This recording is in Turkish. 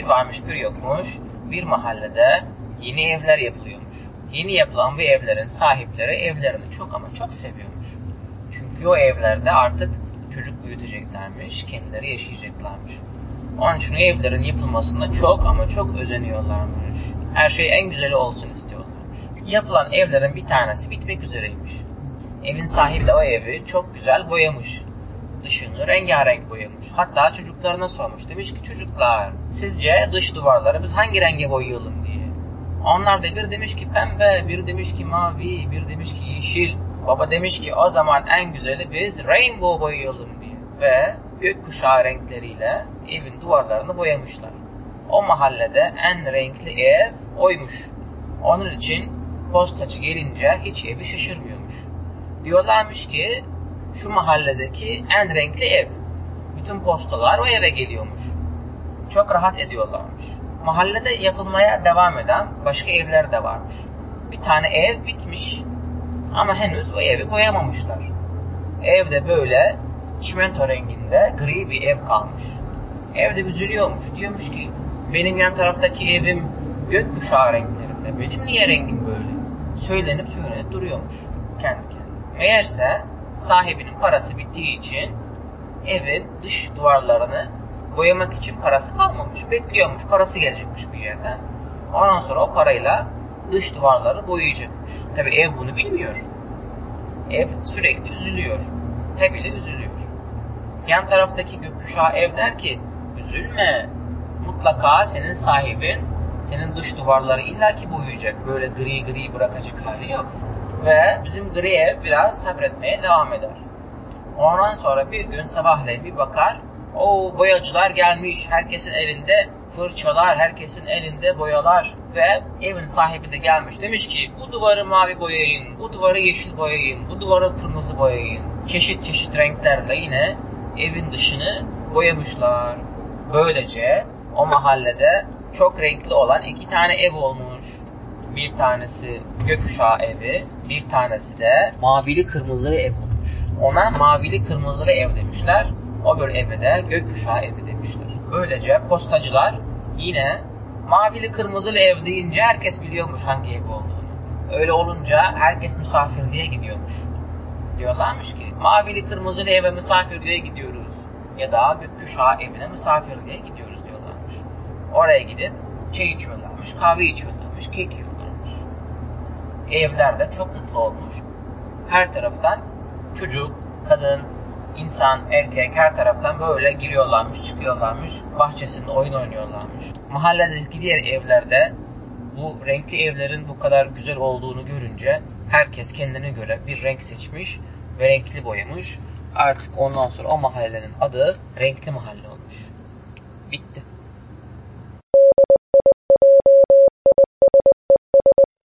Bir varmış bir yokmuş. Bir mahallede yeni evler yapılıyormuş. Yeni yapılan bu evlerin sahipleri evlerini çok ama çok seviyormuş. Çünkü o evlerde artık çocuk büyüteceklermiş, kendileri yaşayacaklarmış. Onun için evlerin yapılmasında çok ama çok özeniyorlarmış. Her şey en güzeli olsun istiyorlarmış. Yapılan evlerin bir tanesi bitmek üzereymiş. Evin sahibi de o evi çok güzel boyamış. Dışını rengarenk boyamış. Hatta çocuklarına sormuş. Demiş ki çocuklar sizce dış duvarları biz hangi renge boyayalım diye. Onlar da bir demiş ki pembe, bir demiş ki mavi, bir demiş ki yeşil. Baba demiş ki o zaman en güzeli biz rainbow boyayalım diye. Ve gökkuşağı renkleriyle evin duvarlarını boyamışlar. O mahallede en renkli ev oymuş. Onun için postacı gelince hiç evi şaşırmıyormuş. Diyorlarmış ki şu mahalledeki en renkli ev. Bütün postalar o eve geliyormuş. Çok rahat ediyorlarmış. Mahallede yapılmaya devam eden başka evler de varmış. Bir tane ev bitmiş ama henüz o evi boyamamışlar. Evde böyle çimento renginde gri bir ev kalmış. Evde üzülüyormuş. Diyormuş ki benim yan taraftaki evim gökkuşağı renklerinde. Benim niye rengim böyle? Söylenip söylenip duruyormuş kendi kendine. Meğerse sahibinin parası bittiği için evin dış duvarlarını boyamak için parası kalmamış. Bekliyormuş. Parası gelecekmiş bir yerden. Ondan sonra o parayla dış duvarları boyayacakmış. Tabi ev bunu bilmiyor. Ev sürekli üzülüyor. Hep ile üzülüyor. Yan taraftaki gökkuşağı ev der ki üzülme. Mutlaka senin sahibin senin dış duvarları illaki boyayacak. Böyle gri gri bırakacak hali yok. Ve bizim gri ev biraz sabretmeye devam eder. Ondan sonra bir gün sabahleyin bir bakar. O boyacılar gelmiş. Herkesin elinde fırçalar, herkesin elinde boyalar ve evin sahibi de gelmiş. Demiş ki bu duvarı mavi boyayın, bu duvarı yeşil boyayın, bu duvarı kırmızı boyayın. Çeşit çeşit renklerle yine evin dışını boyamışlar. Böylece o mahallede çok renkli olan iki tane ev olmuş. Bir tanesi gökkuşağı evi, bir tanesi de mavili kırmızılı ev olmuş. Ona mavili kırmızılı ev demişler. O bir eve de gökkuşağı evi demişler. Böylece postacılar yine mavili kırmızılı ev deyince herkes biliyormuş hangi ev olduğunu. Öyle olunca herkes misafirliğe gidiyormuş. Diyorlarmış ki mavili kırmızılı eve misafirliğe gidiyoruz. Ya da gökkuşağı evine misafirliğe gidiyoruz diyorlarmış. Oraya gidip çay içiyorlarmış, kahve içiyorlarmış, kek yiyorlarmış. Evler de çok mutlu olmuş. Her taraftan çocuk, kadın, insan, erkek her taraftan böyle giriyorlarmış, çıkıyorlarmış. Bahçesinde oyun oynuyorlarmış. Mahalledeki diğer evlerde bu renkli evlerin bu kadar güzel olduğunu görünce herkes kendine göre bir renk seçmiş ve renkli boyamış. Artık ondan sonra o mahallenin adı renkli mahalle olmuş.